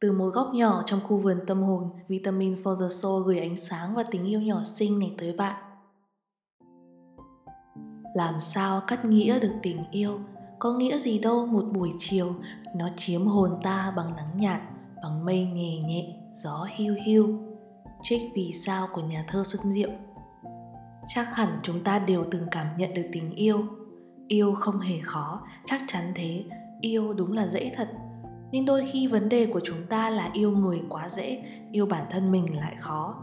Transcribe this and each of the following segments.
Từ một góc nhỏ trong khu vườn tâm hồn, Vitamin for the Soul gửi ánh sáng và tình yêu nhỏ xinh này tới bạn. Làm sao cắt nghĩa được tình yêu? Có nghĩa gì đâu một buổi chiều, nó chiếm hồn ta bằng nắng nhạt, bằng mây nhẹ nhẹ, gió hiu hiu. Trích vì sao của nhà thơ Xuân Diệu Chắc hẳn chúng ta đều từng cảm nhận được tình yêu Yêu không hề khó, chắc chắn thế Yêu đúng là dễ thật nhưng đôi khi vấn đề của chúng ta là yêu người quá dễ, yêu bản thân mình lại khó.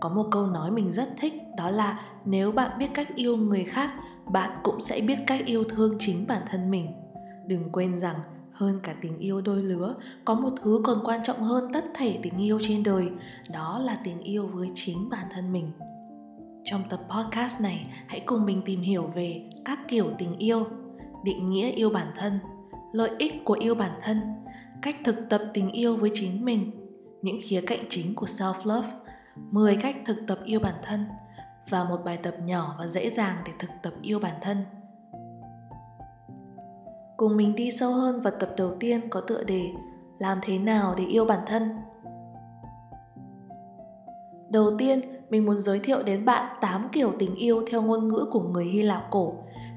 Có một câu nói mình rất thích, đó là nếu bạn biết cách yêu người khác, bạn cũng sẽ biết cách yêu thương chính bản thân mình. Đừng quên rằng, hơn cả tình yêu đôi lứa, có một thứ còn quan trọng hơn tất thể tình yêu trên đời, đó là tình yêu với chính bản thân mình. Trong tập podcast này, hãy cùng mình tìm hiểu về các kiểu tình yêu, định nghĩa yêu bản thân, lợi ích của yêu bản thân cách thực tập tình yêu với chính mình, những khía cạnh chính của self-love, 10 cách thực tập yêu bản thân và một bài tập nhỏ và dễ dàng để thực tập yêu bản thân. Cùng mình đi sâu hơn vào tập đầu tiên có tựa đề Làm thế nào để yêu bản thân? Đầu tiên, mình muốn giới thiệu đến bạn 8 kiểu tình yêu theo ngôn ngữ của người Hy Lạp cổ.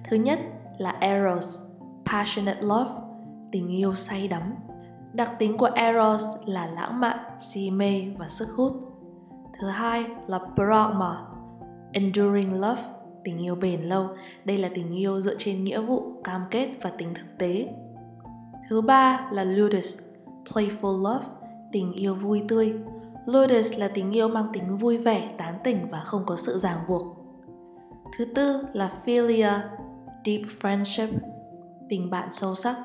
Thứ nhất là Eros, passionate love, tình yêu say đắm. Đặc tính của Eros là lãng mạn, si mê và sức hút. Thứ hai là Brahma, enduring love, tình yêu bền lâu. Đây là tình yêu dựa trên nghĩa vụ, cam kết và tính thực tế. Thứ ba là Ludus, playful love, tình yêu vui tươi. Ludus là tình yêu mang tính vui vẻ, tán tỉnh và không có sự ràng buộc. Thứ tư là Philia, deep friendship, tình bạn sâu sắc.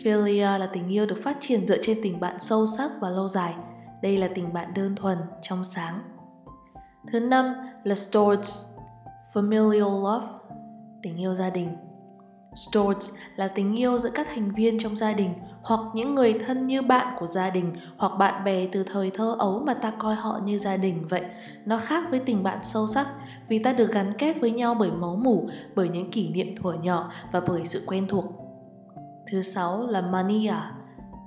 Philia là tình yêu được phát triển dựa trên tình bạn sâu sắc và lâu dài. Đây là tình bạn đơn thuần, trong sáng. Thứ năm là Storge, familial love, tình yêu gia đình. Storge là tình yêu giữa các thành viên trong gia đình hoặc những người thân như bạn của gia đình hoặc bạn bè từ thời thơ ấu mà ta coi họ như gia đình vậy. Nó khác với tình bạn sâu sắc vì ta được gắn kết với nhau bởi máu mủ, bởi những kỷ niệm thuở nhỏ và bởi sự quen thuộc Thứ sáu là mania,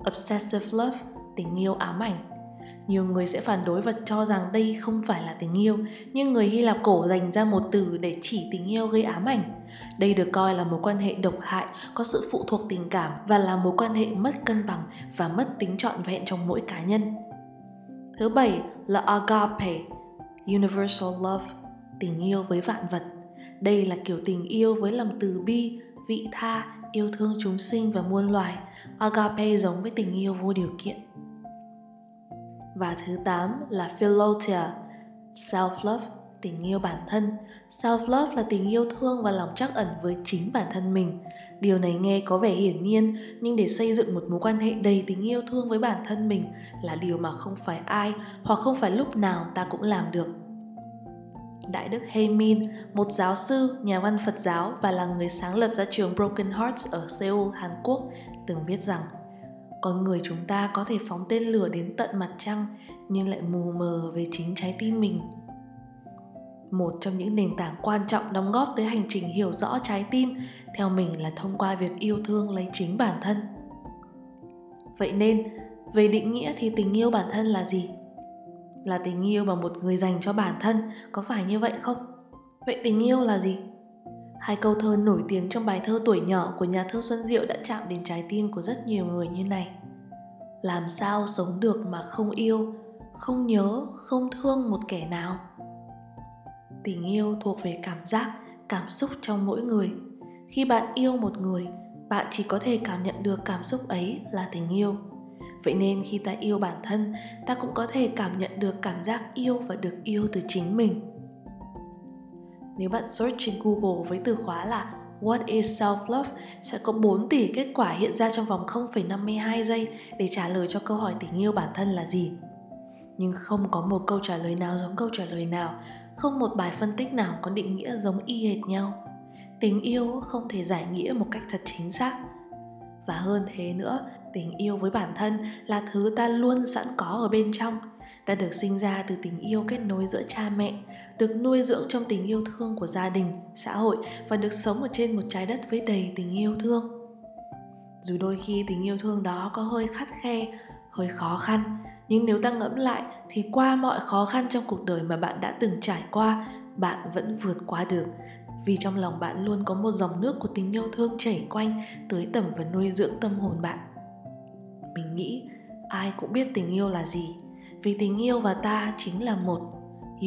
obsessive love, tình yêu ám ảnh. Nhiều người sẽ phản đối và cho rằng đây không phải là tình yêu, nhưng người Hy Lạp cổ dành ra một từ để chỉ tình yêu gây ám ảnh. Đây được coi là mối quan hệ độc hại, có sự phụ thuộc tình cảm và là mối quan hệ mất cân bằng và mất tính trọn vẹn trong mỗi cá nhân. Thứ bảy là agape, universal love, tình yêu với vạn vật. Đây là kiểu tình yêu với lòng từ bi, vị tha, yêu thương chúng sinh và muôn loài. Agape giống với tình yêu vô điều kiện. Và thứ tám là philotia, self-love, tình yêu bản thân. Self-love là tình yêu thương và lòng trắc ẩn với chính bản thân mình. Điều này nghe có vẻ hiển nhiên, nhưng để xây dựng một mối quan hệ đầy tình yêu thương với bản thân mình là điều mà không phải ai hoặc không phải lúc nào ta cũng làm được. Đại đức Haemin, một giáo sư, nhà văn Phật giáo và là người sáng lập ra trường Broken Hearts ở Seoul, Hàn Quốc, từng viết rằng con người chúng ta có thể phóng tên lửa đến tận mặt trăng nhưng lại mù mờ về chính trái tim mình. Một trong những nền tảng quan trọng đóng góp tới hành trình hiểu rõ trái tim theo mình là thông qua việc yêu thương lấy chính bản thân. Vậy nên, về định nghĩa thì tình yêu bản thân là gì? Là tình yêu mà một người dành cho bản thân, có phải như vậy không? Vậy tình yêu là gì? Hai câu thơ nổi tiếng trong bài thơ tuổi nhỏ của nhà thơ xuân diệu đã chạm đến trái tim của rất nhiều người như này. Làm sao sống được mà không yêu, không nhớ, không thương một kẻ nào? Tình yêu thuộc về cảm giác, cảm xúc trong mỗi người. Khi bạn yêu một người, bạn chỉ có thể cảm nhận được cảm xúc ấy là tình yêu vậy nên khi ta yêu bản thân ta cũng có thể cảm nhận được cảm giác yêu và được yêu từ chính mình nếu bạn search trên Google với từ khóa là What is self-love sẽ có 4 tỷ kết quả hiện ra trong vòng 0,52 giây để trả lời cho câu hỏi tình yêu bản thân là gì. Nhưng không có một câu trả lời nào giống câu trả lời nào, không một bài phân tích nào có định nghĩa giống y hệt nhau. Tình yêu không thể giải nghĩa một cách thật chính xác. Và hơn thế nữa, tình yêu với bản thân là thứ ta luôn sẵn có ở bên trong. Ta được sinh ra từ tình yêu kết nối giữa cha mẹ, được nuôi dưỡng trong tình yêu thương của gia đình, xã hội và được sống ở trên một trái đất với đầy tình yêu thương. Dù đôi khi tình yêu thương đó có hơi khắt khe, hơi khó khăn, nhưng nếu ta ngẫm lại thì qua mọi khó khăn trong cuộc đời mà bạn đã từng trải qua, bạn vẫn vượt qua được. Vì trong lòng bạn luôn có một dòng nước của tình yêu thương chảy quanh tới tầm và nuôi dưỡng tâm hồn bạn mình nghĩ ai cũng biết tình yêu là gì vì tình yêu và ta chính là một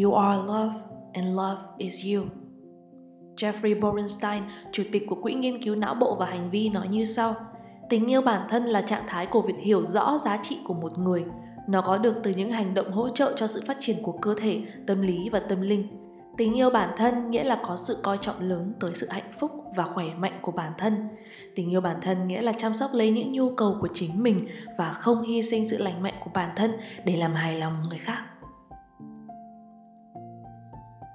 you are love and love is you Jeffrey Borenstein, chủ tịch của Quỹ nghiên cứu não bộ và hành vi nói như sau: Tình yêu bản thân là trạng thái của việc hiểu rõ giá trị của một người. Nó có được từ những hành động hỗ trợ cho sự phát triển của cơ thể, tâm lý và tâm linh. Tình yêu bản thân nghĩa là có sự coi trọng lớn tới sự hạnh phúc và khỏe mạnh của bản thân. Tình yêu bản thân nghĩa là chăm sóc lấy những nhu cầu của chính mình và không hy sinh sự lành mạnh của bản thân để làm hài lòng người khác.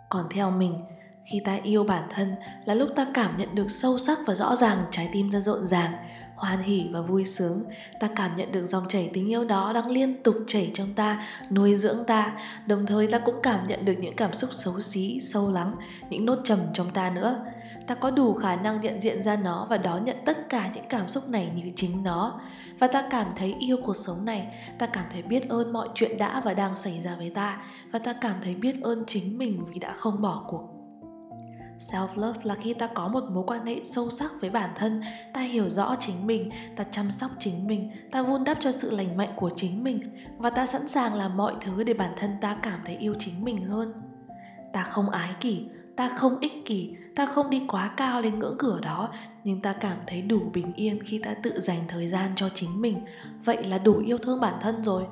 Còn theo mình, khi ta yêu bản thân là lúc ta cảm nhận được sâu sắc và rõ ràng trái tim ta rộn ràng, hoan hỉ và vui sướng. Ta cảm nhận được dòng chảy tình yêu đó đang liên tục chảy trong ta, nuôi dưỡng ta. Đồng thời ta cũng cảm nhận được những cảm xúc xấu xí, sâu lắng, những nốt trầm trong ta nữa. Ta có đủ khả năng nhận diện ra nó và đón nhận tất cả những cảm xúc này như chính nó. Và ta cảm thấy yêu cuộc sống này. Ta cảm thấy biết ơn mọi chuyện đã và đang xảy ra với ta. Và ta cảm thấy biết ơn chính mình vì đã không bỏ cuộc self love là khi ta có một mối quan hệ sâu sắc với bản thân, ta hiểu rõ chính mình, ta chăm sóc chính mình, ta vun đắp cho sự lành mạnh của chính mình và ta sẵn sàng làm mọi thứ để bản thân ta cảm thấy yêu chính mình hơn. Ta không ái kỷ, ta không ích kỷ, ta không đi quá cao lên ngưỡng cửa đó, nhưng ta cảm thấy đủ bình yên khi ta tự dành thời gian cho chính mình. Vậy là đủ yêu thương bản thân rồi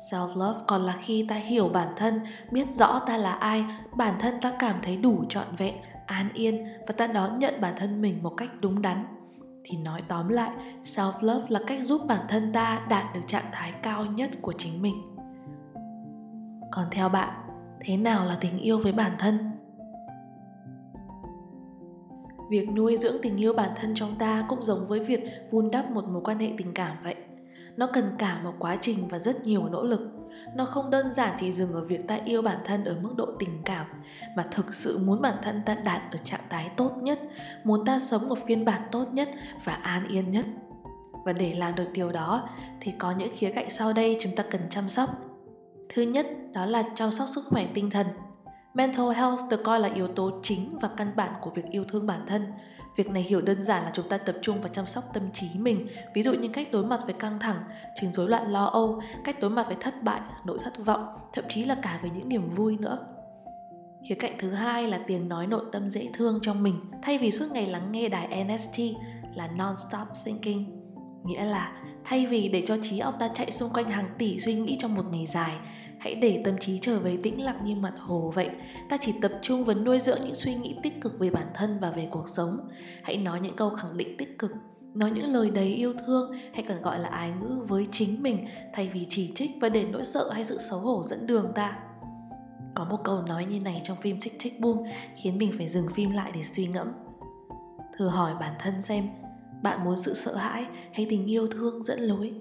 self love còn là khi ta hiểu bản thân, biết rõ ta là ai, bản thân ta cảm thấy đủ trọn vẹn, an yên và ta đón nhận bản thân mình một cách đúng đắn. Thì nói tóm lại self love là cách giúp bản thân ta đạt được trạng thái cao nhất của chính mình. Còn theo bạn, thế nào là tình yêu với bản thân? Việc nuôi dưỡng tình yêu bản thân trong ta cũng giống với việc vun đắp một mối quan hệ tình cảm vậy nó cần cả một quá trình và rất nhiều nỗ lực. Nó không đơn giản chỉ dừng ở việc ta yêu bản thân ở mức độ tình cảm, mà thực sự muốn bản thân ta đạt ở trạng thái tốt nhất, muốn ta sống một phiên bản tốt nhất và an yên nhất. Và để làm được điều đó, thì có những khía cạnh sau đây chúng ta cần chăm sóc. Thứ nhất, đó là chăm sóc sức khỏe tinh thần mental health được coi là yếu tố chính và căn bản của việc yêu thương bản thân. Việc này hiểu đơn giản là chúng ta tập trung vào chăm sóc tâm trí mình, ví dụ như cách đối mặt với căng thẳng, chứng rối loạn lo âu, cách đối mặt với thất bại, nỗi thất vọng, thậm chí là cả với những niềm vui nữa. Khía cạnh thứ hai là tiếng nói nội tâm dễ thương trong mình, thay vì suốt ngày lắng nghe đài NST là non-stop thinking, nghĩa là thay vì để cho trí óc ta chạy xung quanh hàng tỷ suy nghĩ trong một ngày dài hãy để tâm trí trở về tĩnh lặng như mặt hồ vậy. Ta chỉ tập trung và nuôi dưỡng những suy nghĩ tích cực về bản thân và về cuộc sống. Hãy nói những câu khẳng định tích cực, nói những lời đầy yêu thương, hay còn gọi là ái ngữ với chính mình, thay vì chỉ trích và để nỗi sợ hay sự xấu hổ dẫn đường ta. Có một câu nói như này trong phim Tick Tick Boom khiến mình phải dừng phim lại để suy ngẫm. Thử hỏi bản thân xem, bạn muốn sự sợ hãi hay tình yêu thương dẫn lối?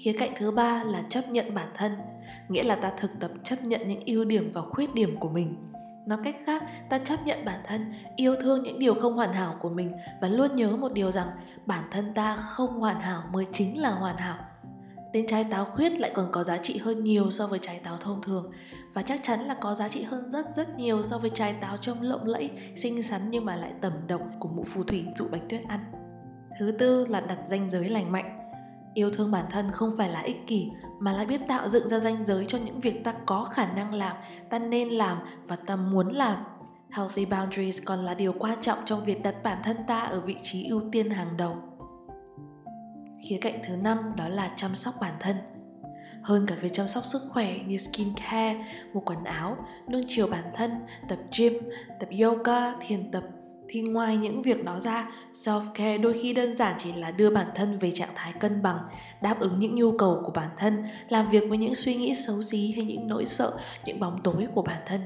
Khía cạnh thứ ba là chấp nhận bản thân, nghĩa là ta thực tập chấp nhận những ưu điểm và khuyết điểm của mình. Nói cách khác, ta chấp nhận bản thân, yêu thương những điều không hoàn hảo của mình và luôn nhớ một điều rằng bản thân ta không hoàn hảo mới chính là hoàn hảo. Đến trái táo khuyết lại còn có giá trị hơn nhiều so với trái táo thông thường và chắc chắn là có giá trị hơn rất rất nhiều so với trái táo trông lộng lẫy, xinh xắn nhưng mà lại tẩm độc của mụ phù thủy dụ bạch tuyết ăn. Thứ tư là đặt danh giới lành mạnh yêu thương bản thân không phải là ích kỷ, mà là biết tạo dựng ra ranh giới cho những việc ta có khả năng làm, ta nên làm và ta muốn làm. Healthy boundaries còn là điều quan trọng trong việc đặt bản thân ta ở vị trí ưu tiên hàng đầu. Khía cạnh thứ năm đó là chăm sóc bản thân. Hơn cả việc chăm sóc sức khỏe như skin care mua quần áo nuông chiều bản thân, tập gym, tập yoga, thiền tập thì ngoài những việc đó ra self care đôi khi đơn giản chỉ là đưa bản thân về trạng thái cân bằng, đáp ứng những nhu cầu của bản thân, làm việc với những suy nghĩ xấu xí hay những nỗi sợ, những bóng tối của bản thân.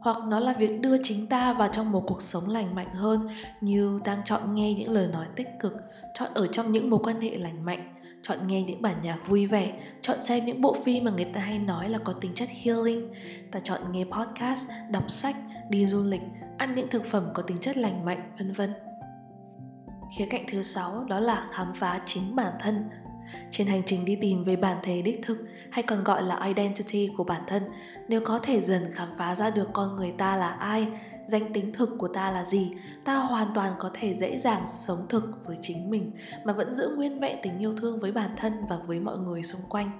Hoặc nó là việc đưa chính ta vào trong một cuộc sống lành mạnh hơn, như đang chọn nghe những lời nói tích cực, chọn ở trong những mối quan hệ lành mạnh, chọn nghe những bản nhạc vui vẻ, chọn xem những bộ phim mà người ta hay nói là có tính chất healing. Ta chọn nghe podcast, đọc sách, đi du lịch ăn những thực phẩm có tính chất lành mạnh, vân vân. Khía cạnh thứ sáu đó là khám phá chính bản thân. trên hành trình đi tìm về bản thể đích thực hay còn gọi là identity của bản thân nếu có thể dần khám phá ra được con người ta là ai danh tính thực của ta là gì ta hoàn toàn có thể dễ dàng sống thực với chính mình mà vẫn giữ nguyên vẹn tình yêu thương với bản thân và với mọi người xung quanh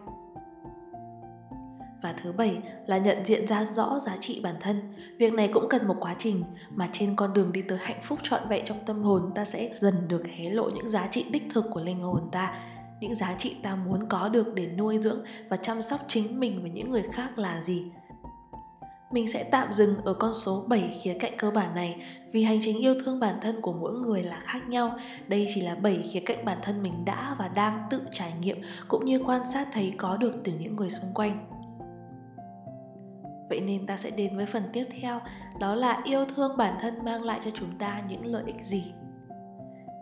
và thứ bảy là nhận diện ra rõ giá trị bản thân việc này cũng cần một quá trình mà trên con đường đi tới hạnh phúc trọn vẹn trong tâm hồn ta sẽ dần được hé lộ những giá trị đích thực của linh hồn ta, những giá trị ta muốn có được để nuôi dưỡng và chăm sóc chính mình và những người khác là gì mình sẽ tạm dừng ở con số 7 khía cạnh cơ bản này vì hành trình yêu thương bản thân của mỗi người là khác nhau. Đây chỉ là 7 khía cạnh bản thân mình đã và đang tự trải nghiệm cũng như quan sát thấy có được từ những người xung quanh. Vậy nên ta sẽ đến với phần tiếp theo, đó là yêu thương bản thân mang lại cho chúng ta những lợi ích gì.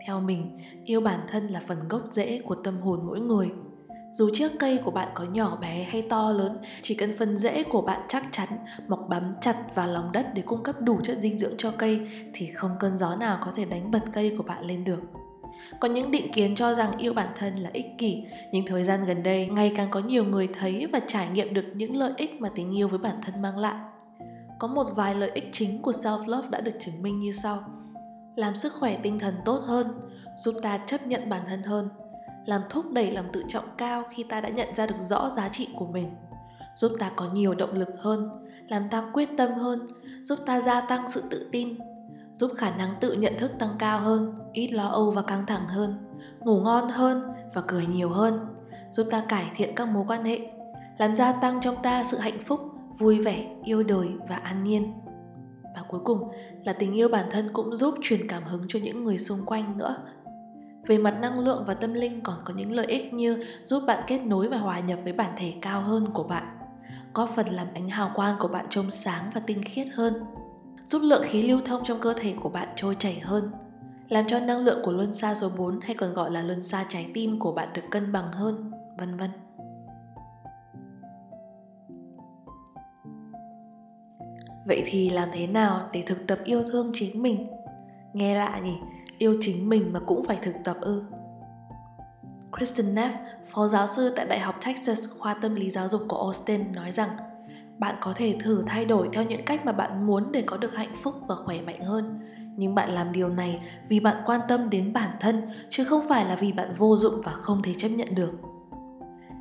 Theo mình, yêu bản thân là phần gốc rễ của tâm hồn mỗi người. Dù chiếc cây của bạn có nhỏ bé hay to lớn, chỉ cần phần rễ của bạn chắc chắn, mọc bám chặt vào lòng đất để cung cấp đủ chất dinh dưỡng cho cây thì không cơn gió nào có thể đánh bật cây của bạn lên được. Có những định kiến cho rằng yêu bản thân là ích kỷ, nhưng thời gian gần đây ngày càng có nhiều người thấy và trải nghiệm được những lợi ích mà tình yêu với bản thân mang lại. Có một vài lợi ích chính của self-love đã được chứng minh như sau. Làm sức khỏe tinh thần tốt hơn, giúp ta chấp nhận bản thân hơn, làm thúc đẩy lòng tự trọng cao khi ta đã nhận ra được rõ giá trị của mình, giúp ta có nhiều động lực hơn, làm ta quyết tâm hơn, giúp ta gia tăng sự tự tin, giúp khả năng tự nhận thức tăng cao hơn, ít lo âu và căng thẳng hơn, ngủ ngon hơn và cười nhiều hơn, giúp ta cải thiện các mối quan hệ, làm gia tăng trong ta sự hạnh phúc, vui vẻ, yêu đời và an nhiên. Và cuối cùng là tình yêu bản thân cũng giúp truyền cảm hứng cho những người xung quanh nữa. Về mặt năng lượng và tâm linh còn có những lợi ích như giúp bạn kết nối và hòa nhập với bản thể cao hơn của bạn, có phần làm ánh hào quang của bạn trông sáng và tinh khiết hơn giúp lượng khí lưu thông trong cơ thể của bạn trôi chảy hơn, làm cho năng lượng của luân xa số 4 hay còn gọi là luân xa trái tim của bạn được cân bằng hơn, vân vân. Vậy thì làm thế nào để thực tập yêu thương chính mình? Nghe lạ nhỉ, yêu chính mình mà cũng phải thực tập ư? Kristen Neff, phó giáo sư tại Đại học Texas khoa tâm lý giáo dục của Austin nói rằng bạn có thể thử thay đổi theo những cách mà bạn muốn để có được hạnh phúc và khỏe mạnh hơn nhưng bạn làm điều này vì bạn quan tâm đến bản thân chứ không phải là vì bạn vô dụng và không thể chấp nhận được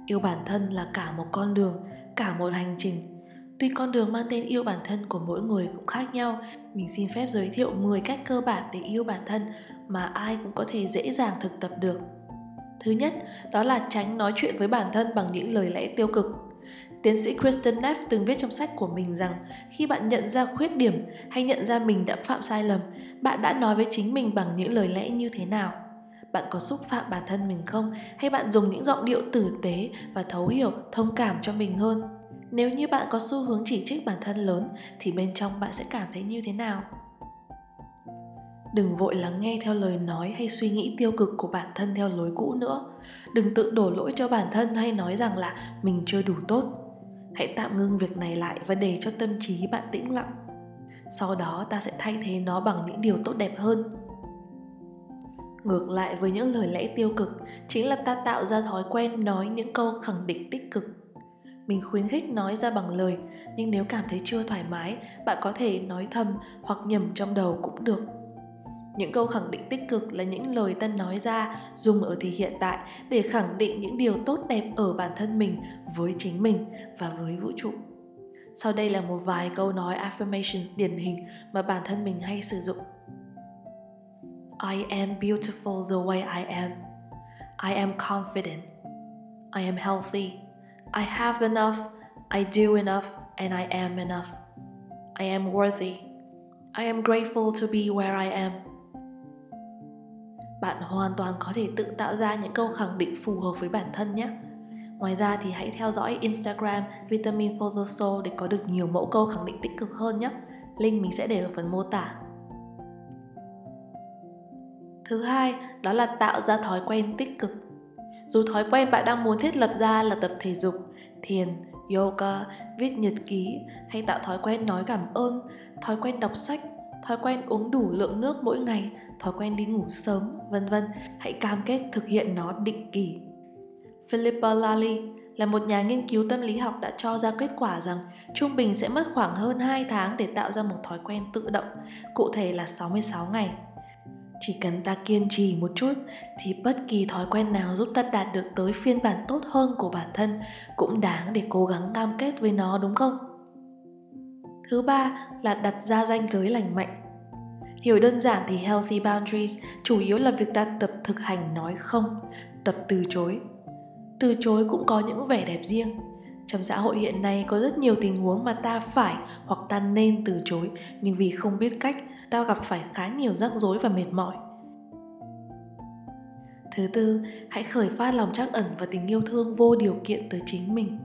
yêu bản thân là cả một con đường cả một hành trình Tuy con đường mang tên yêu bản thân của mỗi người cũng khác nhau, mình xin phép giới thiệu 10 cách cơ bản để yêu bản thân mà ai cũng có thể dễ dàng thực tập được. Thứ nhất, đó là tránh nói chuyện với bản thân bằng những lời lẽ tiêu cực. Tiến sĩ Kristen Neff từng viết trong sách của mình rằng khi bạn nhận ra khuyết điểm hay nhận ra mình đã phạm sai lầm, bạn đã nói với chính mình bằng những lời lẽ như thế nào? Bạn có xúc phạm bản thân mình không hay bạn dùng những giọng điệu tử tế và thấu hiểu, thông cảm cho mình hơn? Nếu như bạn có xu hướng chỉ trích bản thân lớn thì bên trong bạn sẽ cảm thấy như thế nào? Đừng vội lắng nghe theo lời nói hay suy nghĩ tiêu cực của bản thân theo lối cũ nữa. Đừng tự đổ lỗi cho bản thân hay nói rằng là mình chưa đủ tốt hãy tạm ngưng việc này lại và để cho tâm trí bạn tĩnh lặng. Sau đó ta sẽ thay thế nó bằng những điều tốt đẹp hơn. Ngược lại với những lời lẽ tiêu cực, chính là ta tạo ra thói quen nói những câu khẳng định tích cực. Mình khuyến khích nói ra bằng lời, nhưng nếu cảm thấy chưa thoải mái, bạn có thể nói thầm hoặc nhầm trong đầu cũng được những câu khẳng định tích cực là những lời ta nói ra, dùng ở thì hiện tại, để khẳng định những điều tốt đẹp ở bản thân mình, với chính mình và với vũ trụ sau đây là một vài câu nói affirmations điển hình mà bản thân mình hay sử dụng I am beautiful the way I am. I am confident. I am healthy. I have enough. I do enough and I am enough. I am worthy. I am grateful to be where I am bạn hoàn toàn có thể tự tạo ra những câu khẳng định phù hợp với bản thân nhé Ngoài ra thì hãy theo dõi Instagram Vitamin for the Soul để có được nhiều mẫu câu khẳng định tích cực hơn nhé. Link mình sẽ để ở phần mô tả. Thứ hai, đó là tạo ra thói quen tích cực. Dù thói quen bạn đang muốn thiết lập ra là tập thể dục, thiền, yoga, viết nhật ký hay tạo thói quen nói cảm ơn, thói quen đọc sách, thói quen uống đủ lượng nước mỗi ngày thói quen đi ngủ sớm, vân vân, hãy cam kết thực hiện nó định kỳ. Philippa Lally là một nhà nghiên cứu tâm lý học đã cho ra kết quả rằng trung bình sẽ mất khoảng hơn 2 tháng để tạo ra một thói quen tự động, cụ thể là 66 ngày. Chỉ cần ta kiên trì một chút thì bất kỳ thói quen nào giúp ta đạt được tới phiên bản tốt hơn của bản thân cũng đáng để cố gắng cam kết với nó đúng không? Thứ ba là đặt ra ranh giới lành mạnh. Hiểu đơn giản thì healthy boundaries chủ yếu là việc ta tập thực hành nói không, tập từ chối. Từ chối cũng có những vẻ đẹp riêng. Trong xã hội hiện nay có rất nhiều tình huống mà ta phải hoặc ta nên từ chối, nhưng vì không biết cách, ta gặp phải khá nhiều rắc rối và mệt mỏi. Thứ tư, hãy khởi phát lòng trắc ẩn và tình yêu thương vô điều kiện từ chính mình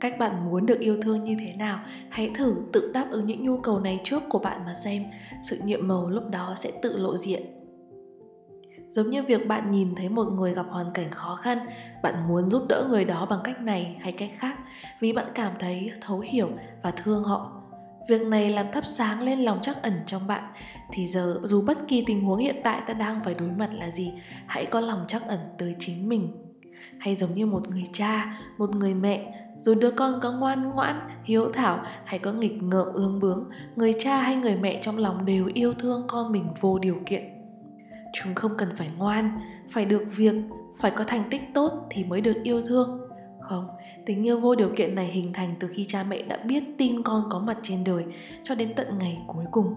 cách bạn muốn được yêu thương như thế nào? Hãy thử tự đáp ứng những nhu cầu này trước của bạn mà xem. Sự nhiệm màu lúc đó sẽ tự lộ diện. Giống như việc bạn nhìn thấy một người gặp hoàn cảnh khó khăn, bạn muốn giúp đỡ người đó bằng cách này hay cách khác, vì bạn cảm thấy thấu hiểu và thương họ. Việc này làm thắp sáng lên lòng trắc ẩn trong bạn. Thì giờ, dù bất kỳ tình huống hiện tại ta đang phải đối mặt là gì, hãy có lòng trắc ẩn tới chính mình. Hay giống như một người cha, một người mẹ dù đứa con có ngoan ngoãn, hiếu thảo hay có nghịch ngợm ương bướng, người cha hay người mẹ trong lòng đều yêu thương con mình vô điều kiện. Chúng không cần phải ngoan, phải được việc, phải có thành tích tốt thì mới được yêu thương. Không, tình yêu vô điều kiện này hình thành từ khi cha mẹ đã biết tin con có mặt trên đời cho đến tận ngày cuối cùng.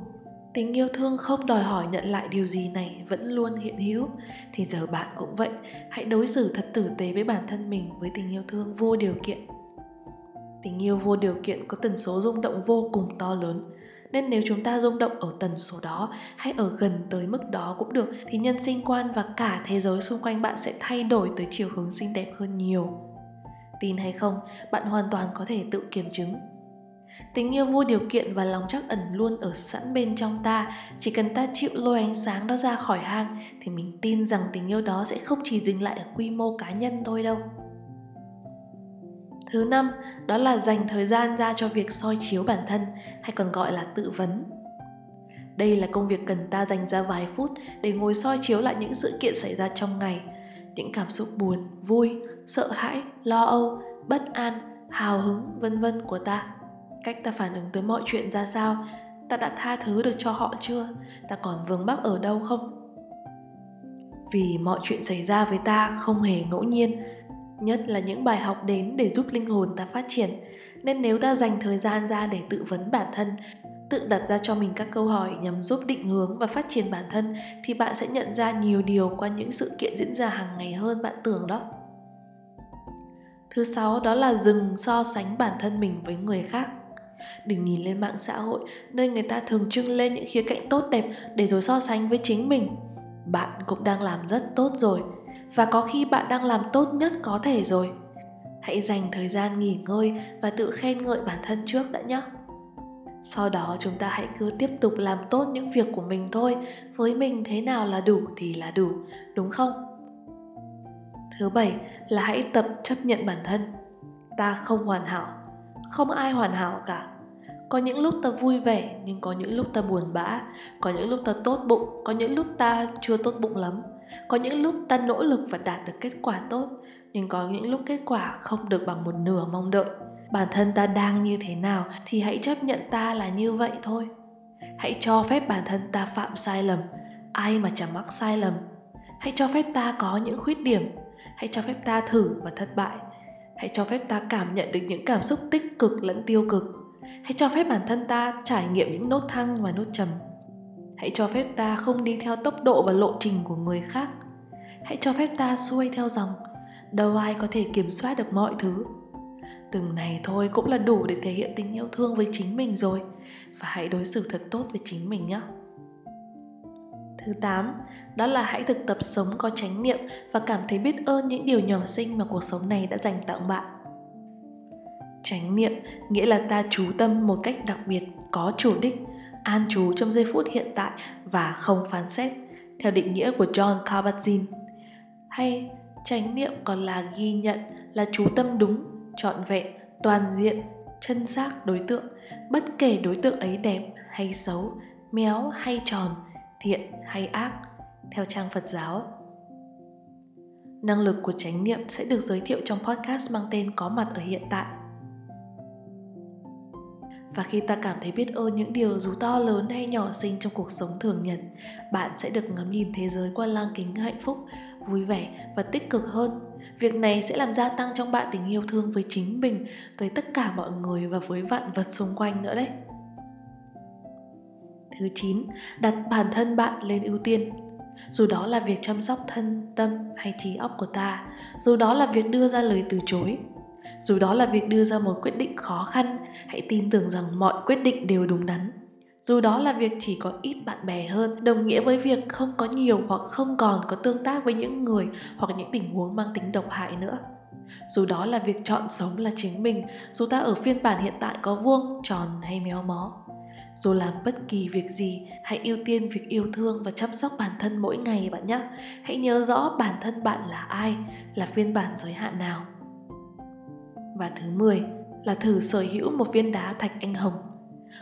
Tình yêu thương không đòi hỏi nhận lại điều gì này vẫn luôn hiện hữu. Thì giờ bạn cũng vậy, hãy đối xử thật tử tế với bản thân mình với tình yêu thương vô điều kiện tình yêu vô điều kiện có tần số rung động vô cùng to lớn. Nên nếu chúng ta rung động ở tần số đó, hay ở gần tới mức đó cũng được, thì nhân sinh quan và cả thế giới xung quanh bạn sẽ thay đổi tới chiều hướng xinh đẹp hơn nhiều. Tin hay không, bạn hoàn toàn có thể tự kiểm chứng. Tình yêu vô điều kiện và lòng trắc ẩn luôn ở sẵn bên trong ta. Chỉ cần ta chịu lôi ánh sáng đó ra khỏi hang, thì mình tin rằng tình yêu đó sẽ không chỉ dừng lại ở quy mô cá nhân thôi đâu thứ năm, đó là dành thời gian ra cho việc soi chiếu bản thân, hay còn gọi là tự vấn. Đây là công việc cần ta dành ra vài phút để ngồi soi chiếu lại những sự kiện xảy ra trong ngày. Những cảm xúc buồn, vui, sợ hãi, lo âu, bất an, hào hứng, vân vân của ta. Cách ta phản ứng tới mọi chuyện ra sao? Ta đã tha thứ được cho họ chưa? Ta còn vướng mắc ở đâu không? Vì mọi chuyện xảy ra với ta không hề ngẫu nhiên nhất là những bài học đến để giúp linh hồn ta phát triển. Nên nếu ta dành thời gian ra để tự vấn bản thân, tự đặt ra cho mình các câu hỏi nhằm giúp định hướng và phát triển bản thân, thì bạn sẽ nhận ra nhiều điều qua những sự kiện diễn ra hàng ngày hơn bạn tưởng đó. Thứ sáu đó là dừng so sánh bản thân mình với người khác. Đừng nhìn lên mạng xã hội, nơi người ta thường trưng lên những khía cạnh tốt đẹp để rồi so sánh với chính mình. Bạn cũng đang làm rất tốt rồi và có khi bạn đang làm tốt nhất có thể rồi. Hãy dành thời gian nghỉ ngơi và tự khen ngợi bản thân trước đã nhé. Sau đó chúng ta hãy cứ tiếp tục làm tốt những việc của mình thôi. Với mình thế nào là đủ thì là đủ, đúng không? Thứ bảy là hãy tập chấp nhận bản thân. Ta không hoàn hảo, không ai hoàn hảo cả. Có những lúc ta vui vẻ, nhưng có những lúc ta buồn bã. Có những lúc ta tốt bụng, có những lúc ta chưa tốt bụng lắm có những lúc ta nỗ lực và đạt được kết quả tốt, nhưng có những lúc kết quả không được bằng một nửa mong đợi. Bản thân ta đang như thế nào thì hãy chấp nhận ta là như vậy thôi. Hãy cho phép bản thân ta phạm sai lầm, ai mà chẳng mắc sai lầm. Hãy cho phép ta có những khuyết điểm, hãy cho phép ta thử và thất bại. Hãy cho phép ta cảm nhận được những cảm xúc tích cực lẫn tiêu cực. Hãy cho phép bản thân ta trải nghiệm những nốt thăng và nốt trầm hãy cho phép ta không đi theo tốc độ và lộ trình của người khác. Hãy cho phép ta xuôi theo dòng. Đâu ai có thể kiểm soát được mọi thứ. Từng này thôi cũng là đủ để thể hiện tình yêu thương với chính mình rồi. Và hãy đối xử thật tốt với chính mình nhé. Thứ 8, đó là hãy thực tập sống có chánh niệm và cảm thấy biết ơn những điều nhỏ xinh mà cuộc sống này đã dành tặng bạn. Chánh niệm nghĩa là ta chú tâm một cách đặc biệt, có chủ đích, an trú trong giây phút hiện tại và không phán xét, theo định nghĩa của John Kabat-Zinn. Hay chánh niệm còn là ghi nhận, là chú tâm đúng, trọn vẹn, toàn diện, chân xác đối tượng, bất kể đối tượng ấy đẹp hay xấu, méo hay tròn, thiện hay ác, theo trang Phật giáo. Năng lực của chánh niệm sẽ được giới thiệu trong podcast mang tên Có mặt ở hiện tại. Và khi ta cảm thấy biết ơn những điều dù to lớn hay nhỏ xinh trong cuộc sống thường nhật, bạn sẽ được ngắm nhìn thế giới qua lăng kính hạnh phúc, vui vẻ và tích cực hơn. Việc này sẽ làm gia tăng trong bạn tình yêu thương với chính mình, với tất cả mọi người và với vạn vật xung quanh nữa đấy. Thứ 9, đặt bản thân bạn lên ưu tiên. Dù đó là việc chăm sóc thân, tâm hay trí óc của ta, dù đó là việc đưa ra lời từ chối, dù đó là việc đưa ra một quyết định khó khăn, hãy tin tưởng rằng mọi quyết định đều đúng đắn. Dù đó là việc chỉ có ít bạn bè hơn, đồng nghĩa với việc không có nhiều hoặc không còn có tương tác với những người hoặc những tình huống mang tính độc hại nữa. Dù đó là việc chọn sống là chính mình, dù ta ở phiên bản hiện tại có vuông, tròn hay méo mó. Dù làm bất kỳ việc gì, hãy ưu tiên việc yêu thương và chăm sóc bản thân mỗi ngày bạn nhé. Hãy nhớ rõ bản thân bạn là ai, là phiên bản giới hạn nào. Và thứ 10 là thử sở hữu một viên đá thạch anh hồng.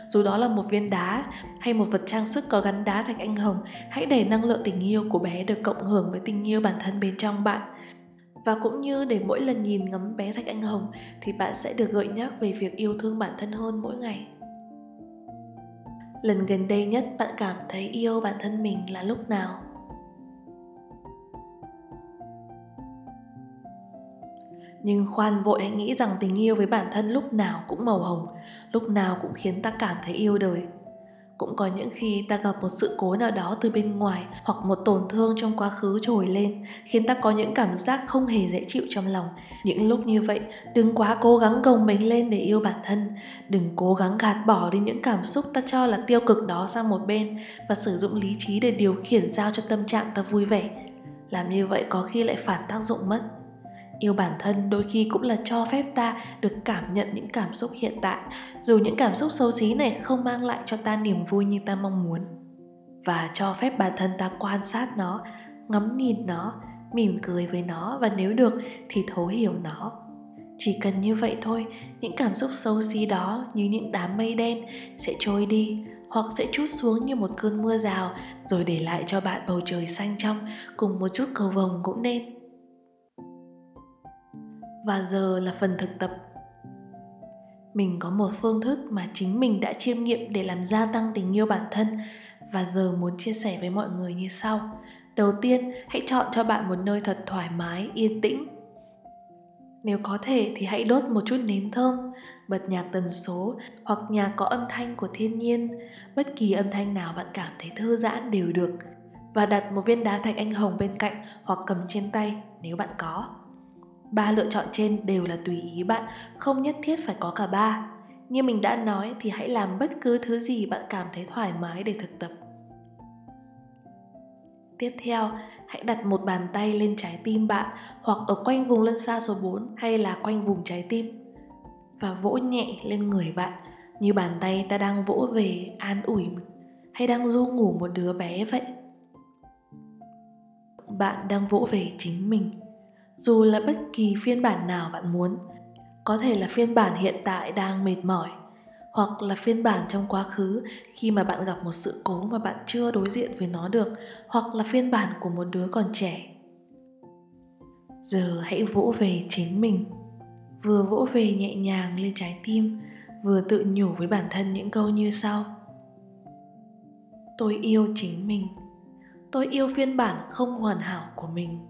Dù đó là một viên đá hay một vật trang sức có gắn đá thạch anh hồng, hãy để năng lượng tình yêu của bé được cộng hưởng với tình yêu bản thân bên trong bạn. Và cũng như để mỗi lần nhìn ngắm bé thạch anh hồng thì bạn sẽ được gợi nhắc về việc yêu thương bản thân hơn mỗi ngày. Lần gần đây nhất bạn cảm thấy yêu bản thân mình là lúc nào? Nhưng khoan vội hãy nghĩ rằng tình yêu với bản thân lúc nào cũng màu hồng, lúc nào cũng khiến ta cảm thấy yêu đời. Cũng có những khi ta gặp một sự cố nào đó từ bên ngoài hoặc một tổn thương trong quá khứ trồi lên, khiến ta có những cảm giác không hề dễ chịu trong lòng. Những lúc như vậy, đừng quá cố gắng gồng mình lên để yêu bản thân. Đừng cố gắng gạt bỏ đi những cảm xúc ta cho là tiêu cực đó sang một bên và sử dụng lý trí để điều khiển sao cho tâm trạng ta vui vẻ. Làm như vậy có khi lại phản tác dụng mất yêu bản thân đôi khi cũng là cho phép ta được cảm nhận những cảm xúc hiện tại, dù những cảm xúc xấu xí này không mang lại cho ta niềm vui như ta mong muốn. Và cho phép bản thân ta quan sát nó, ngắm nhìn nó, mỉm cười với nó và nếu được thì thấu hiểu nó. Chỉ cần như vậy thôi, những cảm xúc xấu xí đó như những đám mây đen sẽ trôi đi hoặc sẽ chút xuống như một cơn mưa rào rồi để lại cho bạn bầu trời xanh trong cùng một chút cầu vồng cũng nên và giờ là phần thực tập. Mình có một phương thức mà chính mình đã chiêm nghiệm để làm gia tăng tình yêu bản thân. Và giờ muốn chia sẻ với mọi người như sau. Đầu tiên, hãy chọn cho bạn một nơi thật thoải mái, yên tĩnh. Nếu có thể thì hãy đốt một chút nến thơm, bật nhạc tần số hoặc nhạc có âm thanh của thiên nhiên. Bất kỳ âm thanh nào bạn cảm thấy thư giãn đều được. Và đặt một viên đá thạch anh hồng bên cạnh hoặc cầm trên tay nếu bạn có. Ba lựa chọn trên đều là tùy ý bạn, không nhất thiết phải có cả ba. Như mình đã nói thì hãy làm bất cứ thứ gì bạn cảm thấy thoải mái để thực tập. Tiếp theo, hãy đặt một bàn tay lên trái tim bạn hoặc ở quanh vùng lân xa số 4 hay là quanh vùng trái tim và vỗ nhẹ lên người bạn như bàn tay ta đang vỗ về an ủi hay đang du ngủ một đứa bé vậy. Bạn đang vỗ về chính mình dù là bất kỳ phiên bản nào bạn muốn, có thể là phiên bản hiện tại đang mệt mỏi, hoặc là phiên bản trong quá khứ khi mà bạn gặp một sự cố mà bạn chưa đối diện với nó được, hoặc là phiên bản của một đứa còn trẻ. Giờ hãy vỗ về chính mình. Vừa vỗ về nhẹ nhàng lên trái tim, vừa tự nhủ với bản thân những câu như sau. Tôi yêu chính mình. Tôi yêu phiên bản không hoàn hảo của mình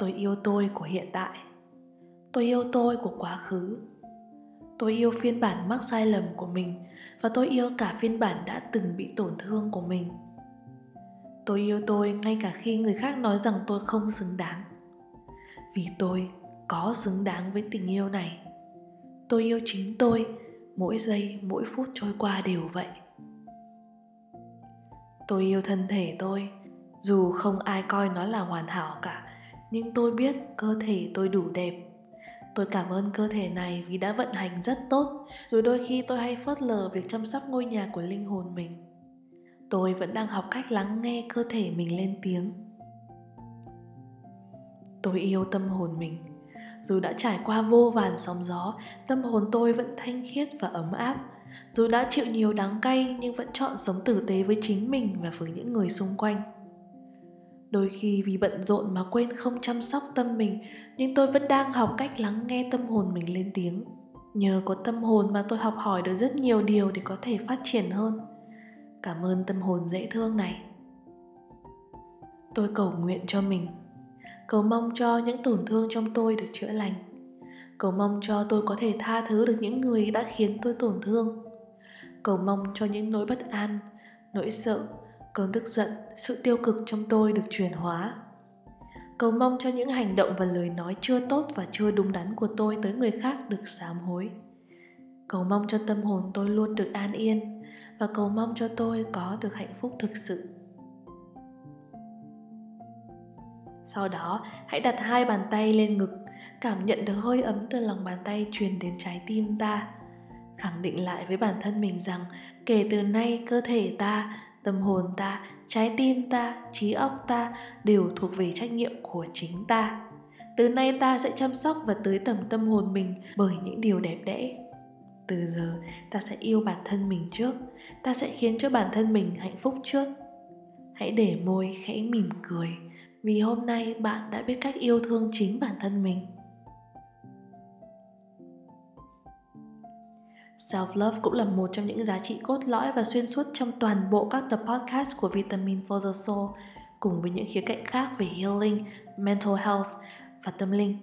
tôi yêu tôi của hiện tại. Tôi yêu tôi của quá khứ. Tôi yêu phiên bản mắc sai lầm của mình và tôi yêu cả phiên bản đã từng bị tổn thương của mình. Tôi yêu tôi ngay cả khi người khác nói rằng tôi không xứng đáng. Vì tôi có xứng đáng với tình yêu này. Tôi yêu chính tôi mỗi giây, mỗi phút trôi qua đều vậy. Tôi yêu thân thể tôi, dù không ai coi nó là hoàn hảo cả nhưng tôi biết cơ thể tôi đủ đẹp. Tôi cảm ơn cơ thể này vì đã vận hành rất tốt. Rồi đôi khi tôi hay phớt lờ việc chăm sóc ngôi nhà của linh hồn mình. Tôi vẫn đang học cách lắng nghe cơ thể mình lên tiếng. Tôi yêu tâm hồn mình. Dù đã trải qua vô vàn sóng gió, tâm hồn tôi vẫn thanh khiết và ấm áp. Dù đã chịu nhiều đắng cay nhưng vẫn chọn sống tử tế với chính mình và với những người xung quanh đôi khi vì bận rộn mà quên không chăm sóc tâm mình, nhưng tôi vẫn đang học cách lắng nghe tâm hồn mình lên tiếng. Nhờ có tâm hồn mà tôi học hỏi được rất nhiều điều để có thể phát triển hơn. Cảm ơn tâm hồn dễ thương này. Tôi cầu nguyện cho mình. Cầu mong cho những tổn thương trong tôi được chữa lành. Cầu mong cho tôi có thể tha thứ được những người đã khiến tôi tổn thương. Cầu mong cho những nỗi bất an, nỗi sợ cơn tức giận, sự tiêu cực trong tôi được chuyển hóa. Cầu mong cho những hành động và lời nói chưa tốt và chưa đúng đắn của tôi tới người khác được sám hối. Cầu mong cho tâm hồn tôi luôn được an yên và cầu mong cho tôi có được hạnh phúc thực sự. Sau đó, hãy đặt hai bàn tay lên ngực, cảm nhận được hơi ấm từ lòng bàn tay truyền đến trái tim ta. Khẳng định lại với bản thân mình rằng, kể từ nay cơ thể ta tâm hồn ta, trái tim ta, trí óc ta đều thuộc về trách nhiệm của chính ta. Từ nay ta sẽ chăm sóc và tới tầm tâm hồn mình bởi những điều đẹp đẽ. Từ giờ, ta sẽ yêu bản thân mình trước. Ta sẽ khiến cho bản thân mình hạnh phúc trước. Hãy để môi khẽ mỉm cười, vì hôm nay bạn đã biết cách yêu thương chính bản thân mình. Self-love cũng là một trong những giá trị cốt lõi và xuyên suốt trong toàn bộ các tập podcast của Vitamin for the Soul cùng với những khía cạnh khác về healing, mental health và tâm linh.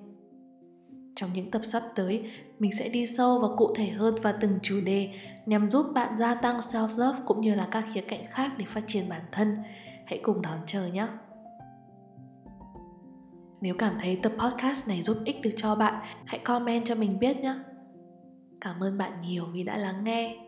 Trong những tập sắp tới, mình sẽ đi sâu và cụ thể hơn vào từng chủ đề nhằm giúp bạn gia tăng self-love cũng như là các khía cạnh khác để phát triển bản thân. Hãy cùng đón chờ nhé! Nếu cảm thấy tập podcast này giúp ích được cho bạn, hãy comment cho mình biết nhé. Cảm ơn bạn nhiều vì đã lắng nghe.